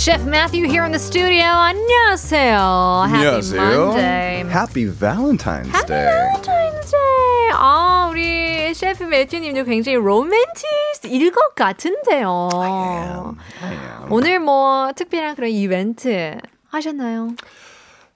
Chef Matthew here in the studio. 안녕하세요. Happy 안녕하세요. Monday. Happy Valentine's Happy Day. Valentine's Day. 아, 우리 셰프 매튜님도 굉장히 로맨티스일 것 같은데요. I am. 오늘 뭐 특별한 그런 이벤트 하셨나요?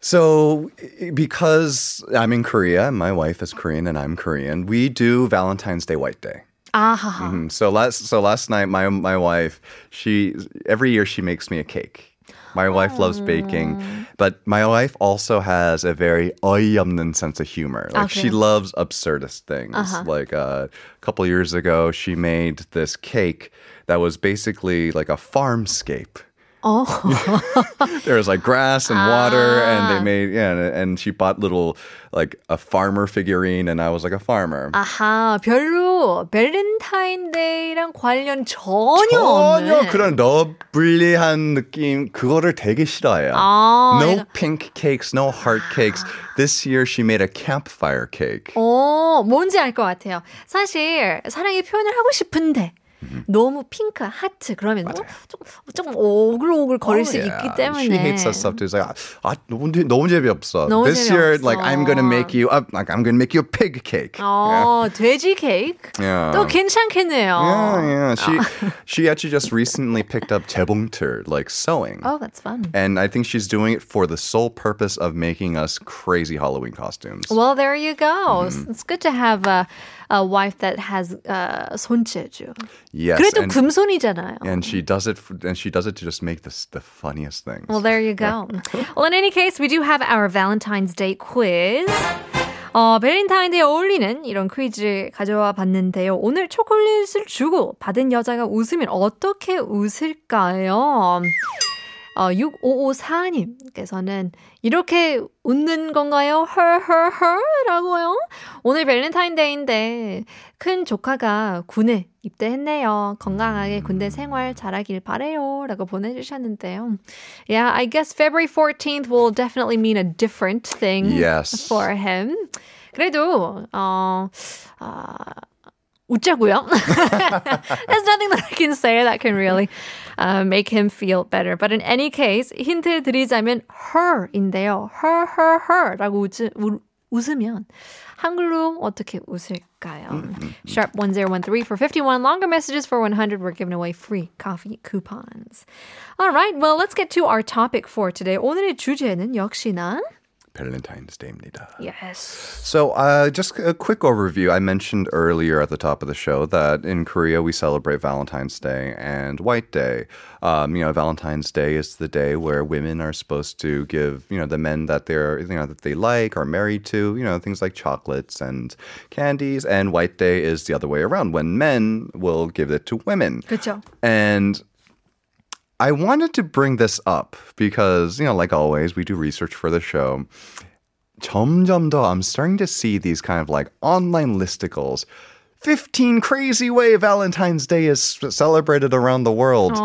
So, because I'm in Korea, my wife is Korean and I'm Korean, we do Valentine's Day White Day. 아하. Mhm. So last so last night, my my wife, she every year she makes me a cake. My wife loves baking, but my wife also has a very 어이없는 sense of humor. Like she 그래요? loves absurdist things. Like uh, a couple years ago, she made this cake that was basically like a farmscape. 어. There was like grass and water, and they made yeah, and, and she bought little like a farmer figurine, and I was like a farmer. 아하, 별로 밸런타인데이랑 관련 전혀 전혀 없는. 그런 러블리한 느낌 그거를 되게 싫어해요. 아, no 얘가- pink cakes, no heart cakes. This year she made a campfire cake. 어, 뭔지 알 것 같아요. 사실 사랑의 표현을 하고 싶은데 너무 핑크, 하트 그러면 어, 조금 조금 오글오글 거릴 수 Oh, yeah. 있기 때문에 She hates that stuff too. It's like, 아, 너무, 너무 재미없어. 너무 This year, 재미없어. like, I'm gonna make you up, like, I'm gonna make you a pig cake. 어, 돼지 케이크 Yeah. 또 괜찮겠네요. Yeah, yeah. She she actually just recently picked up 재봉틀, like sewing. Oh, that's fun. And I think she's doing it for the sole purpose of making us crazy Halloween costumes. Well, there you go. Mm-hmm. It's good to have a, a wife that has uh, 손재주. yes. 그래도 and- 금손이잖아요. and she does it for, and she does it to just make this the funniest things. Well, there you go. well, in any case, we do have our Valentine's Day quiz. 어, 밸런타인데이에 어울리는 이런 퀴즈 가져와 봤는데요. 오늘 초콜릿을 주고 받은 여자가 웃으면 어떻게 웃을까요? 어, 6554님께서는 이렇게 웃는 건가요? 헐헐헐 라고요? 오늘 밸런타인데이인데 큰 조카가 군에 입대했네요. 건강하게 군대 생활 잘하길 바래요. 라고 보내주셨는데요. Yeah, I guess February 14th will definitely mean a different thing Yes. for him. 그래도 어, 아, 웃자고요. There's nothing that I can say that can really uh, make him feel better. But in any case, 힌트 드리자면 her인데요. her, her, her라고 웃, 우, 웃으면 한글로 어떻게 웃을까요? Sharp 1013 for 51 longer messages for 100. We're giving away free coffee coupons. All right, well, let's get to our topic for today. 오늘의 주제는 역시나 Valentine's Day입니다. yes. So, uh, just a quick overview. I mentioned earlier at the top of the show that in Korea we celebrate Valentine's Day and White Day. Um, you know, Valentine's Day is the day where women are supposed to give you know the men that they're you know that they like or married to you know things like chocolates and candies. And White Day is the other way around when men will give it to women. 그렇죠. And I wanted to bring this up because, you know, like always, we do research for the show. 점점 더, I'm starting to see these kind of like online listicles. 15 crazy way Valentine's Day is celebrated around the world.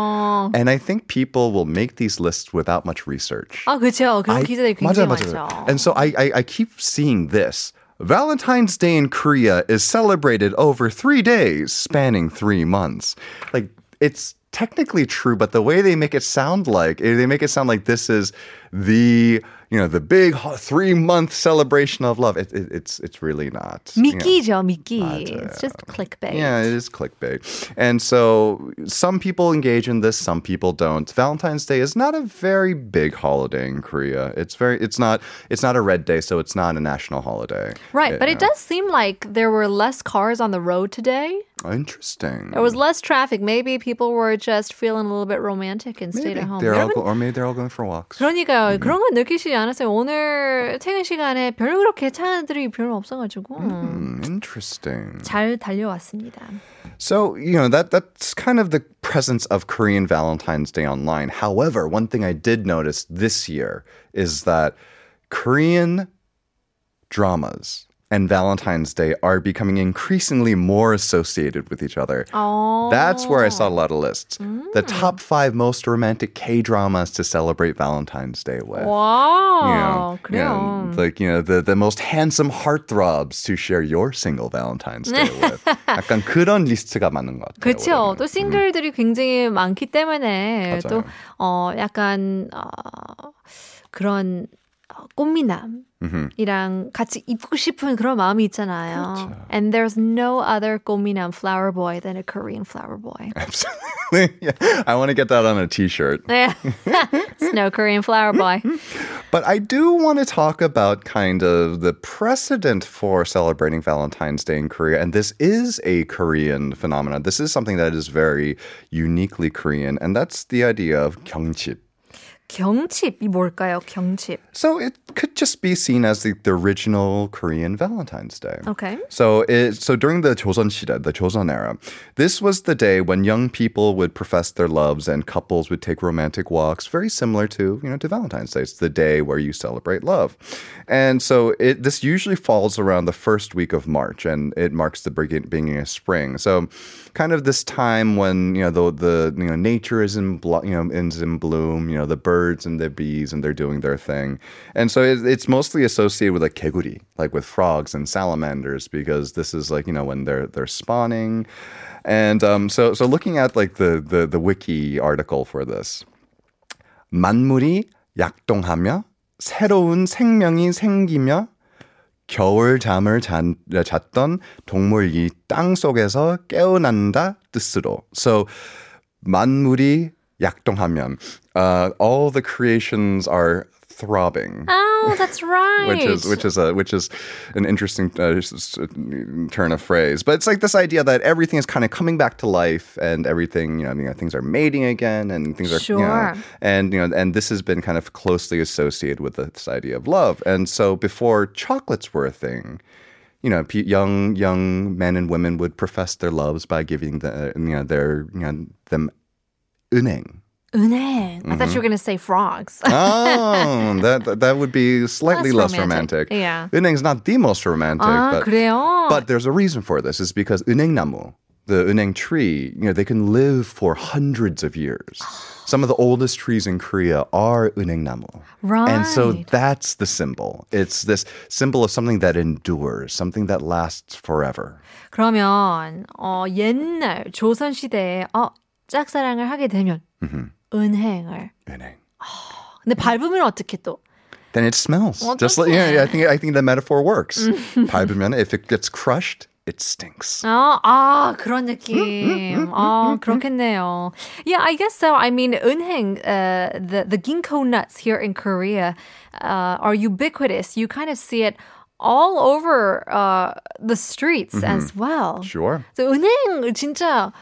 And I think people will make these lists without much research. 아, 그렇죠. 그런 I- 기자들이 맞아요, 굉장히 맞아요. 많죠. And so I, I, I keep seeing this. Valentine's Day in Korea is celebrated over three days, spanning three months. Like, it's technically true, but the way they make it sound like, they make it sound like this is the, you know, the big three month celebration of love. It, it, it's, it's really not. you know. 미끼죠, 미끼. It's just clickbait. Yeah, it is clickbait. And so some people engage in this, some people don't. Valentine's Day is not a very big holiday in Korea. It's very it's not it's not a red day, so it's not a national holiday. Right, but it Yeah. does seem like there were less cars on the road today. Interesting. There was less traffic. Maybe people were just feeling a little bit romantic and stayed maybe at home. they're all 여러분, go, or maybe they're all going for walks. 그러니까요. 그런 건 느끼시지 않았어요? 오늘 퇴근 시간에 별로 그렇게 차들이 별로 없어가지고 Hmm, interesting. 잘 달려왔습니다. So, you know, that that's kind of the presence of Korean Valentine's Day online. However, one thing I did notice this year is that Korean dramas and Valentine's Day are becoming increasingly more associated with each other. Oh. That's where I saw a lot of lists. The top five most romantic K dramas to celebrate Valentine's Day with. 와, You know, you 그래요. know, like you know the the most handsome heartthrobs to share your single Valentine's Day with. 약간 그런 리스트가 많은 것 같아요. 그렇죠. 올해는. 또 싱글들이 굉장히 많기 때문에 음. 맞아요. 또 어, 약간 어, 그런 어, 꽃미남이랑 같이 입고 싶은 그런 마음이 있잖아요. 그렇죠. And there's no other 꽃미남 flower boy than a Korean flower boy. Absolutely. Yeah. I want to get that on a T-shirt. 네. It's no Korean flower boy. But I do want to talk about kind of the precedent for celebrating Valentine's Day in Korea. And this is a Korean phenomenon. This is something that is very uniquely Korean. And that's the idea of 경칩. 경칩이 뭘까요? 경칩. So it could just be seen as the, the original Korean Valentine's Day. Okay. So it, so during the Joseon 시대, the Joseon era, this was the day when young people would profess their loves and couples would take romantic walks, very similar to you know to Valentine's Day. It's the day where you celebrate love, and so it this usually falls around the first week of March, and it marks the begin- beginning of spring. So, kind of this time when you know the the you know nature is in blo- you know is in bloom. You know the birds and the bees and they're doing their thing, and so it, it's mostly associated with like 개구리, like with frogs and salamanders, because this is like you know when they're they're spawning, and um, so so looking at like the the the wiki article for this, 만물이 약동하며 새로운 생명이 생기며 겨울 잠을 잔, 잤던 동물이 땅 속에서 깨어난다 뜻으로. So 만물이 약동하면 uh, all the creations are throbbing. Oh, that's right. Which is which is a which is an interesting uh, s- s- turn of phrase, but it's like this idea that everything is kind of coming back to life, and everything you know, you know things are mating again, and things are you know, Sure. and you know, and this has been kind of closely associated with this idea of love. And so before chocolates were a thing, you know, pe- young young men and women would profess their loves by giving the you know their you know them 은행. 은행. I thought you were going to say frogs. Oh, that that- that would be slightly Less less romantic. romantic. Yeah. 은행's not the most romantic, 아, but 그래요? but there's a reason for this. Is because 은행나무, the 은행 tree, you know, they can live for hundreds of years. Some of the oldest trees in Korea are 은행나무. And so Right. that's the symbol. It's this symbol of something that endures, something that lasts forever. 그러면 어, 옛날 조선 시대에 어, 짝사랑을 하게 되면 은행을 은행. 근데 밟으면 어떻게 또? Then it smells. Just like yeah, yeah, I think I think the metaphor works. 밟으면 if it gets crushed, it stinks. 아, 아 그런 느낌. 아 그렇겠네요. Yeah, I guess so. I mean, 은행, uh, the the ginkgo nuts here in Korea uh, are ubiquitous. You kind of see it all over uh, the streets as well. Sure. 그래서 은행 진짜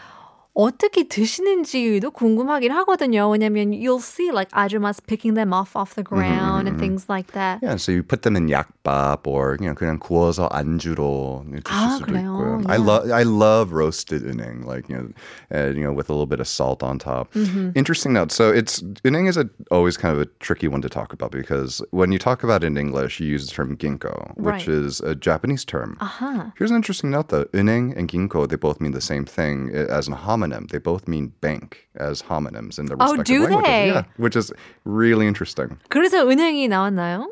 어떻게 드시는지도 궁금하긴 하거든요. 왜냐면 you'll see like 아주mas picking them off off the ground and things like that. Yeah, so you put them in 약밥 or you know 그냥 구워서 안주로 드실 아, 수도 그래요? 있고요. I Yeah. love I love roasted 은행, like you know, uh, you know, with a little bit of salt on top. Mm-hmm. Interesting note. So it's 은행 is a, always kind of a tricky one to talk about because when you talk about it in English, you use the term ginkgo, which Right. is a Japanese term. 아하. Here's an interesting note though. 은행 and ginkgo, they both mean the same thing uh, as a homonym. They both mean bank as homonyms in their Oh, respective do languages. they? Yeah, which is really interesting. 그래서 은행이 나왔나요?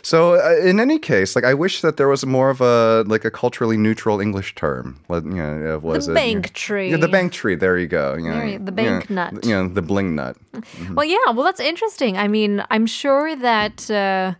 So uh, in any case, like I wish that there was more of a like a culturally neutral English term. What you know, uh, was The it? bank tree. Yeah, the bank tree. There you go. You know, There you- the you know, bank nut. You know, the bling nut. Well, yeah. Well, that's interesting. I mean, I'm sure that uh,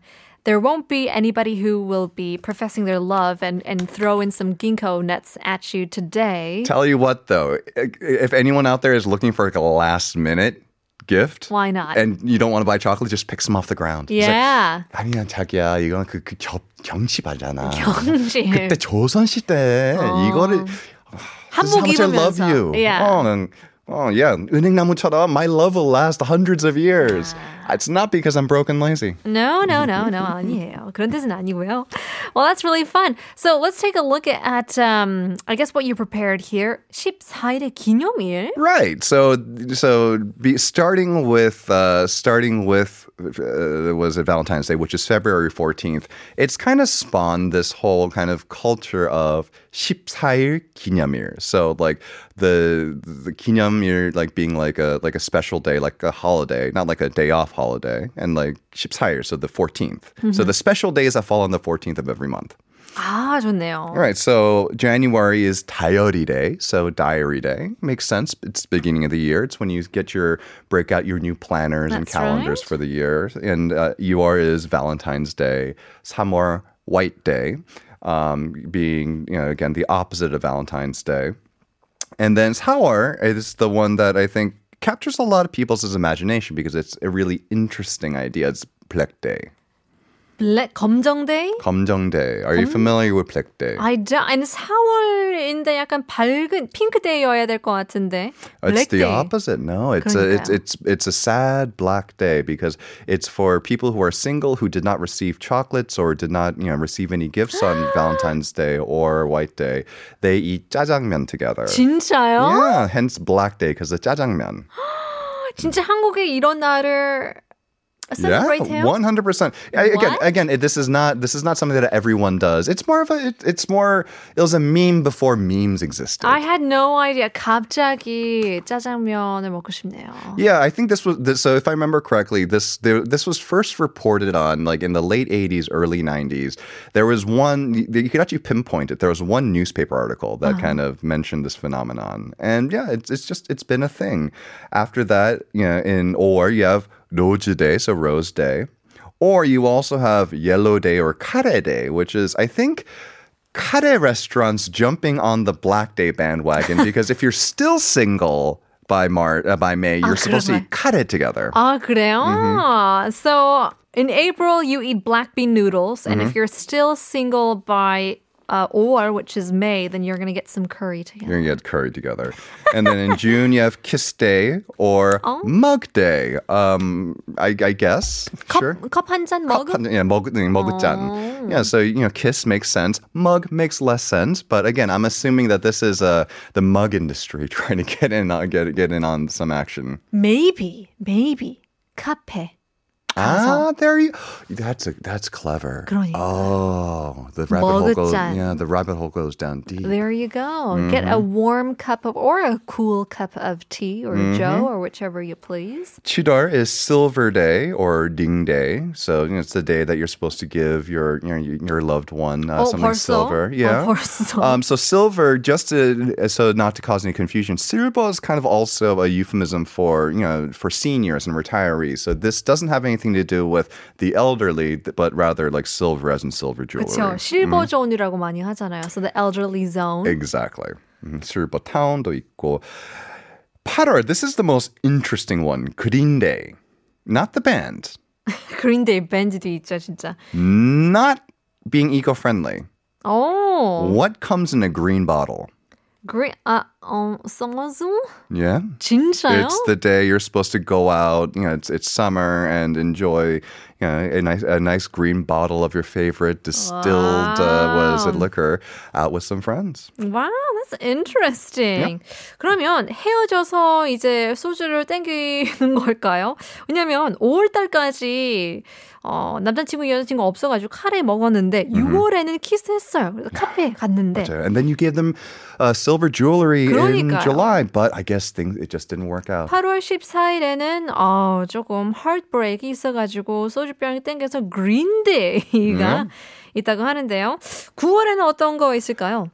there won't be anybody who will be professing their love and, and throw in some ginkgo nuts at you today. Tell you what, though, if anyone out there is looking for like a last minute gift, Why not? And you don't want to buy chocolate, just pick some off the ground. It's like, yeah. 아니야 자기야 이건 그, 그 겹, 경칩 알잖아. 경칩. 그때 조선 시대 이거를 This is how 한복 much I love 입으면서. you. Yeah. 어, 난, 어, yeah. 은행나무처럼 my love will last hundreds of years. It's not because I'm broken lazy. No, no, no, no, 아니에요. 그런 뜻은 아니고요. Well, that's really fun. So let's take a look at, um, I guess what you prepared here. 14일의 기념일. Right. So so be, starting with uh, starting with uh, was it Valentine's Day, which is February 14th. It's kind of spawned this whole kind of culture of 14일 기념일. So like the the 기념일 like being like a like a special day, like a holiday, not like a day off holiday, and like 14일, so the 14th. So the special days that fall on the 14th of every month. 아, 좋네요. All right, so January is Diary Day, so Diary Day makes sense. It's the beginning of the year. It's when you get your break out your new planners and That's calendars right. for the year. And uh, UR is Valentine's Day, 3월 White Day, um, being you know again the opposite of Valentine's Day. And then 4월 is the one that I think captures a lot of people's imagination because it's a really interesting idea. It's Day, 블랙 검정데이? 검정 Day. Are you familiar with Black Day? I don't, 아니 4월인데 약간 밝은 핑크데이여야 될 것 같은데. It's the 블랙데이. opposite. No, it's a it's 그러니까요. it's it's a sad black day because it's for people who are single who did not receive chocolates or did not you know receive any gifts on Valentine's Day or White Day. They eat jjajangmyeon together. 진짜요? Yeah, hence black day because of jjajangmyeon. 진짜 한국에 이런 날을 Yeah, celebrate 해요? one hundred percent. Again, What? again, it, this is not this is not something that everyone does. It's more of a it, it's more it was a meme before memes existed. I had no idea. 갑자기 짜장면을 먹고 싶네요. Yeah, I think this was this, so. If I remember correctly, this there, this was first reported on like in the late '80s, early '90s. There was one you could actually pinpoint it. There was one newspaper article that kind of mentioned this phenomenon, and yeah, it's it's just it's been a thing. After that, you know, in or you have Roju Day, so Rose Day, or you also have Yellow Day or Kare Day, which is I think kare restaurants jumping on the Black Day bandwagon because if you're still single by Mar uh, by May, you're supposed to 그러네. eat kare together. 아, 그래요? Mm-hmm. So in April, you eat black bean noodles. And Mm-hmm. if you're still single by uh, or, which is May, then you're going to get some curry together. You're gonna get curry together, and then in June you have Kiss Day or Oh. Mug Day. Um, I, I guess sure. 컵 한 잔 Cup- 먹음? Yeah, mug, mugjan. Yeah, so you know, kiss makes sense. Mug makes less sense. But again, I'm assuming that this is uh, the mug industry trying to get in on get get in on some action. Maybe, maybe. 카페. Ah, there you. That's a that's clever. 그러니까. Oh, the rabbit hole goes. 먹었잖. Yeah, the rabbit hole goes down deep. There you go. Get Mm-hmm. a warm cup of, or a cool cup of tea or Mm-hmm. joe or whichever you please. Chudar is Silver Day or Ding Day. So you know, it's the day that you're supposed to give your your, your loved one uh, Oh, something 벌써? silver. 어, Yeah. 벌써. Um, so silver, just to, so not to cause any confusion, silver is kind of also a euphemism for you know for seniors and retirees. So this doesn't have anything to do with the elderly, but rather like silver as in silver jewelry. 그렇죠. 실버 존이라고 많이 하잖아요. So the elderly zone. Exactly. 음, 실버 타운도 있고 8월. This is the most interesting one. Green Day, not the band, 그린데이 밴드도 있죠, 진짜. not being eco-friendly. 오, What comes in a green bottle? 그린, 아, 어, 소주? Yeah. 진짜요? It's the day you're supposed to go out. You know, it's it's summer and enjoy, you know, a nice a nice green bottle of your favorite distilled uh, what is it liquor out with some friends. Wow, that's interesting. 그러면 헤어져서 이제 소주를 땡기는 걸까요? 왜냐면 5월달까지 어, 남자친구 여자친구 없어가지고 카레 먹었는데 6월에는 키스했어요. 그래서 카페에 갔는데 And then you give them uh, silver jewelry in 그러니까요. July, but I guess things it just didn't work out. 8월 14일에는 어, 조금 heartbreak이 있어가지고 소주병이 땡겨서 그린데이가 있다고 하는데요. 9월에는 어떤 거 있을까요?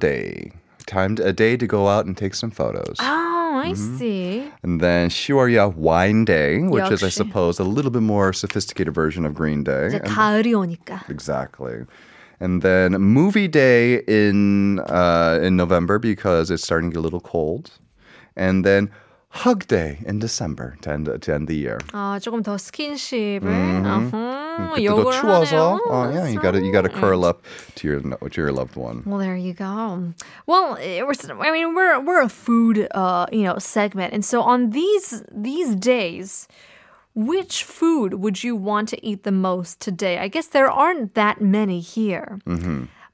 Day. Time a day to go out and take some photos. 아, I see. And then Shiorya Wine Day, which is, I 역시. suppose, a little bit more sophisticated version of Green Day. 이제 And- 가을이 오니까. Exactly. And then movie day in uh, in November because it's starting to get a little cold. And then hug day in December to end, to end the year. 아, 조금 더 스킨십을 어허, 그때도 요구를 추워서, 하네요. uh, yeah, you gotta you gotta curl up to your to your loved one. Well, there you go. Well, it was, I mean, we're we're a food, uh, you know, segment, and so on these these days, which food would you want to eat the most today? I guess there aren't that many here.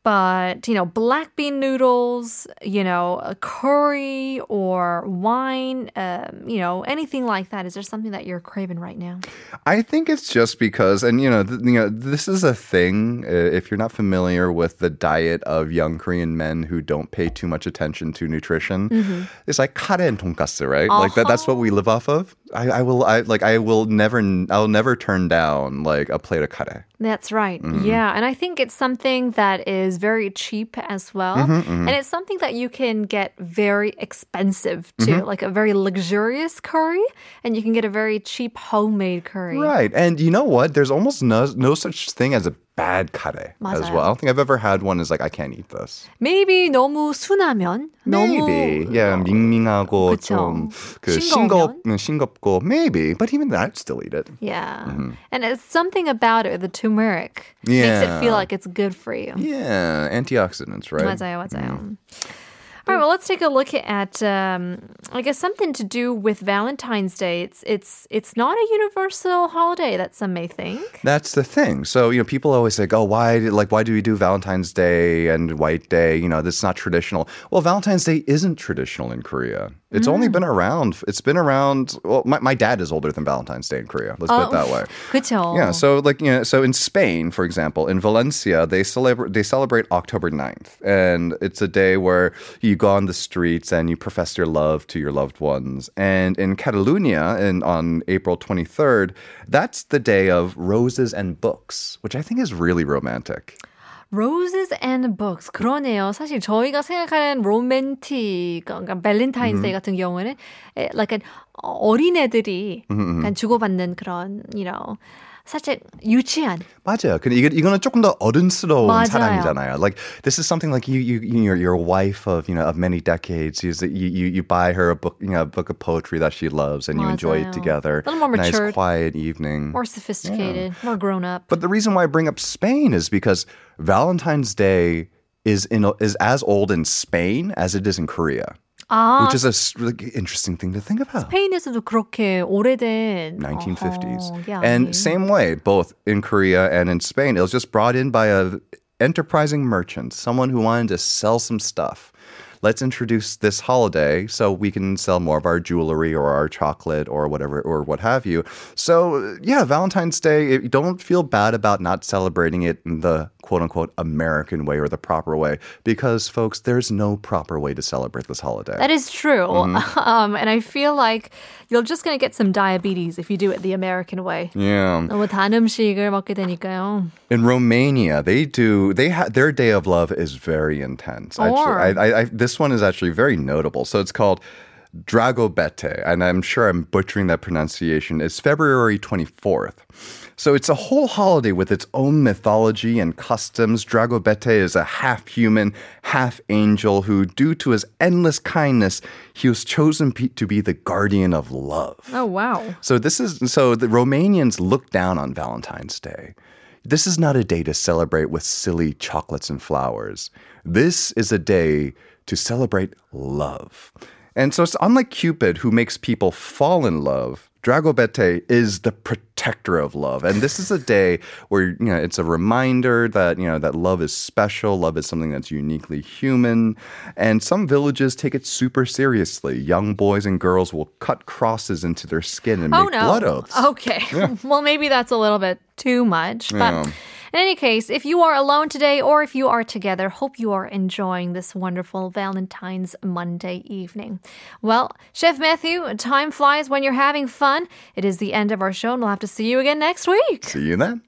But, you know, black bean noodles, you know, a curry or wine, um, you know, anything like that. Is there something that you're craving right now? I think it's just because, and you know, th- you know, this is a thing. Uh, if you're not familiar with the diet of young Korean men who don't pay too much attention to nutrition, it's like kare and tonkatsu, right? Like that. That's what we live off of. I, I will, I like, I will never, I'll never turn down like a plate of kare. That's right. Mm-hmm. Yeah. And I think it's something that is very cheap as well. Mm-hmm, mm-hmm. And it's something that you can get very expensive too, like a very luxurious curry. And you can get a very cheap homemade curry. Right, and you know what? There's almost no no such thing as a bad kare as 맞아요. well. I don't think I've ever had one. Is like I can't eat this. Maybe 너무 순하면? Maybe, 너무 yeah, 밍밍하고 그쵸. 좀그 싱거우면? 싱겁 싱겁고 maybe, but even that I'd still eat it. Yeah. And it's something about it, the turmeric makes it feel Yeah. like it's good for you. Yeah, antioxidants, right? 맞아요, 맞아요. All right, well, let's take a look at, um, I guess, something to do with Valentine's Day. It's it's it's not a universal holiday that some may think. That's the thing. So you know, people always say, "Oh, why? Like, why do we do Valentine's Day and White Day? You know, this is not traditional." Well, Valentine's Day isn't traditional in Korea. It's only been around. It's been around. Well, my, my dad is older than Valentine's Day in Korea. Let's put it that way. 그렇죠. Yeah, so like you know, so in Spain, for example, in Valencia, they celebrate they celebrate October 9th. and it's a day where you go on the streets and you profess your love to your loved ones. And in Catalonia, and on April 23rd, that's the day of roses and books, which I think is really romantic. Roses and books. 그러네요. 사실 저희가 생각하는 로맨틱, 그러니까 발렌타인스데이 같은 경우에는 에, like an 어린애들이 약간 주고받는 그런, you know, 사실 유치한 맞아요. 근데 이거 이거는 조금 더 어른스러운 맞아요. 사랑이잖아요. Like this is something like you you you're, you're a wife of you know of many decades. You you you buy her a book you know a book of poetry that she loves and you enjoy 맞아요. it together. A little more nice matured. quiet evening. more sophisticated, more grown up. But the reason why I bring up Spain is because Valentine's Day is in is as old in Spain as it is in Korea, 아, which is a s- really interesting thing to think about. 스페인에서도 그렇게 오래된 1950s. 어허, 야, and 예. same way, both in Korea and in Spain, it was just brought in by a enterprising merchant, someone who wanted to sell some stuff. Let's introduce this holiday so we can sell more of our jewelry or our chocolate or whatever or what have you. So yeah, Valentine's Day, it- don't feel bad about not celebrating it in the quote unquote American way or the proper way because folks, there's no proper way to celebrate this holiday. That is true. Mm-hmm. Um, and I feel like you're just going to get some diabetes if you do it the American way. yeah. 너무 단 음식을 먹게 되니까요. In Romania, they do. They ha- their day of love is very intense. Or- Actually, I, I, I, this one is actually very notable. So it's called Dragobete, and I'm sure I'm butchering that pronunciation. is February 24th. So it's a whole holiday with its own mythology and customs. Dragobete is a half human, half angel who, due to his endless kindness, he was chosen to be the guardian of love. Oh, wow. So this is so the Romanians look down on Valentine's Day. This is not a day to celebrate with silly chocolates and flowers. This is a day to celebrate love. And so it's unlike Cupid who makes people fall in love, Dragobete is the protector of love. And this is a day where, you know, it's a reminder that, you know, that love is special, love is something that's uniquely human. And some villages take it super seriously. Young boys and girls will cut crosses into their skin and Oh, make no. blood oaths. Okay. well, maybe that's a little bit too much. But Yeah. in any case, if you are alone today or if you are together, hope you are enjoying this wonderful Valentine's Monday evening. Well, Chef Matthew, time flies when you're having fun. It is the end of our show, and we'll have to see you again next week. See you then.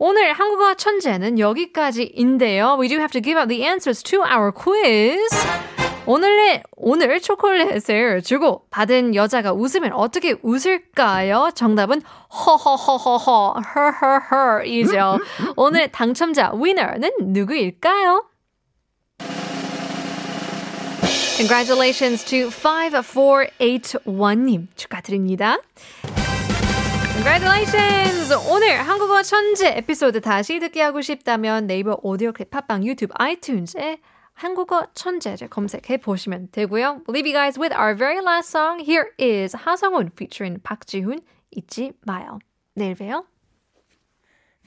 오늘 한국어 천재는 여기까지인데요. We do have to give out the answers to our quiz. 오늘의 오늘 초콜릿을 주고 받은 여자가 웃으면 어떻게 웃을까요? 정답은 허허허허허 herherher이죠. 오늘 당첨자 위너는 누구일까요? Congratulations to 5481님 축하드립니다. Congratulations! 오늘 한국어 천재 에피소드 다시 듣기 하고 싶다면 네이버 오디오 클립 팟빵 유튜브 아이튠즈에 한국어 천재를 검색해 보시면 되고요. We'll leave you guys with our very last song. Here is 하성훈 featuring 박지훈 잊지 마요. 내일 봬요.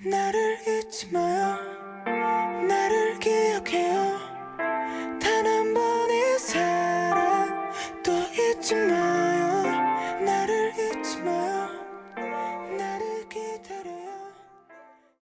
나를 잊지 마요. 나를 기억해요. 단 한 번의 사랑 또 잊지 마요.